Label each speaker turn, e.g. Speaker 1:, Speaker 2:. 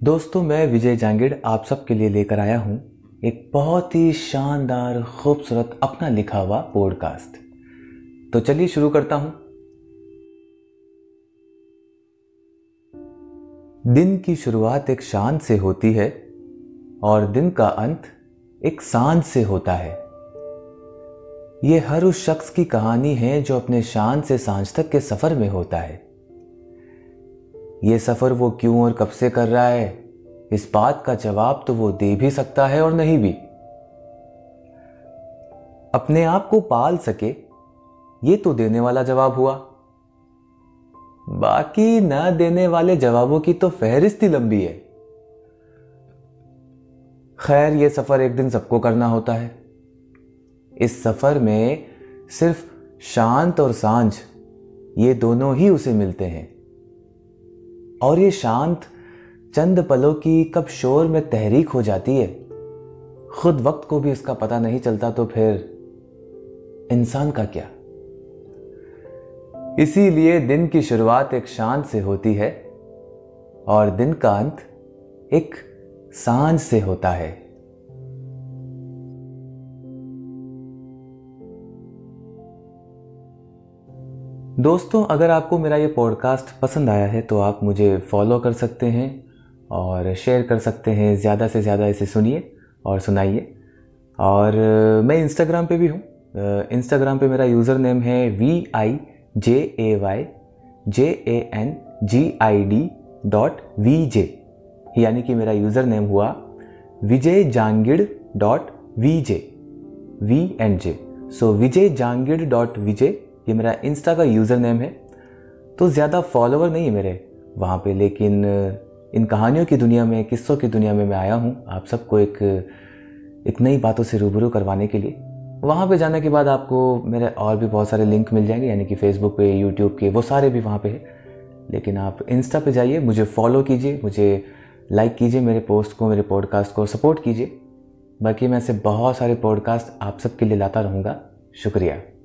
Speaker 1: दोस्तों, मैं विजय जांगिड़ आप सबके लिए लेकर आया हूँ एक बहुत ही शानदार, खूबसूरत, अपना लिखा हुआ पॉडकास्ट तो चलिए शुरू करता हूँ। दिन की शुरुआत एक शान से होती है और दिन का अंत एक साँझ से होता है। यह हर उस शख्स की कहानी है जो अपने शान से साँझ तक के सफ़र में होता है। ये सफ़र वो क्यों और कब से कर रहा है? इस बात का जवाब तो वो दे भी सकता है और नहीं भी। अपने आप को पाल सके, ये तो देने वाला जवाब हुआ। बाकी न देने वाले जवाबों की तो फहरिस्त ही लंबी है। खैर यह सफ़र एक दिन सबको करना होता है। इस सफ़र में सिर्फ़ शांत और साँझ, ये दोनों ही उसे मिलते हैं। और ये शांत चंद पलों की कब शोर में तहरीक हो जाती है। खुद वक्त को भी इसका पता नहीं चलता तो फिर इंसान का क्या? इसीलिए दिन की शुरुआत एक शांत से होती है और दिन का अंत एक साँझ से होता है। दोस्तों, अगर आपको मेरा ये पॉडकास्ट पसंद आया है तो आप मुझे फॉलो कर सकते हैं और शेयर कर सकते हैं। ज़्यादा से ज़्यादा इसे सुनिए और सुनाइए। और मैं इंस्टाग्राम पे भी हूँ। इंस्टाग्राम पे मेरा यूज़र नेम है V I J A Y J A N G I D dot V J यानी कि मेरा यूज़र नेम हुआ Vijay Jangid dot V J V and J so Vijay Jangid dot Vijay ये मेरा Insta का user name है। तो ज़्यादा फॉलोवर नहीं है मेरे वहाँ पे, लेकिन इन कहानियों की दुनिया में, किस्सों की दुनिया में मैं आया हूँ आप सबको एक एक नई बातों से रूबरू करवाने के लिए। वहाँ पे जाने के बाद आपको मेरे और भी बहुत सारे लिंक मिल जाएँगे, यानी कि फेसबुक पे यूट्यूब के, वो सारे भी वहाँ पे है। लेकिन आप इंस्टा पे जाइए, मुझे फॉलो कीजिए, मुझे लाइक कीजिए मेरे पोस्ट को, मेरे पॉडकास्ट को सपोर्ट कीजिए। बाकी मैं ऐसे बहुत सारे पॉडकास्ट आप सबके लिए लाता रहूँगा। शुक्रिया।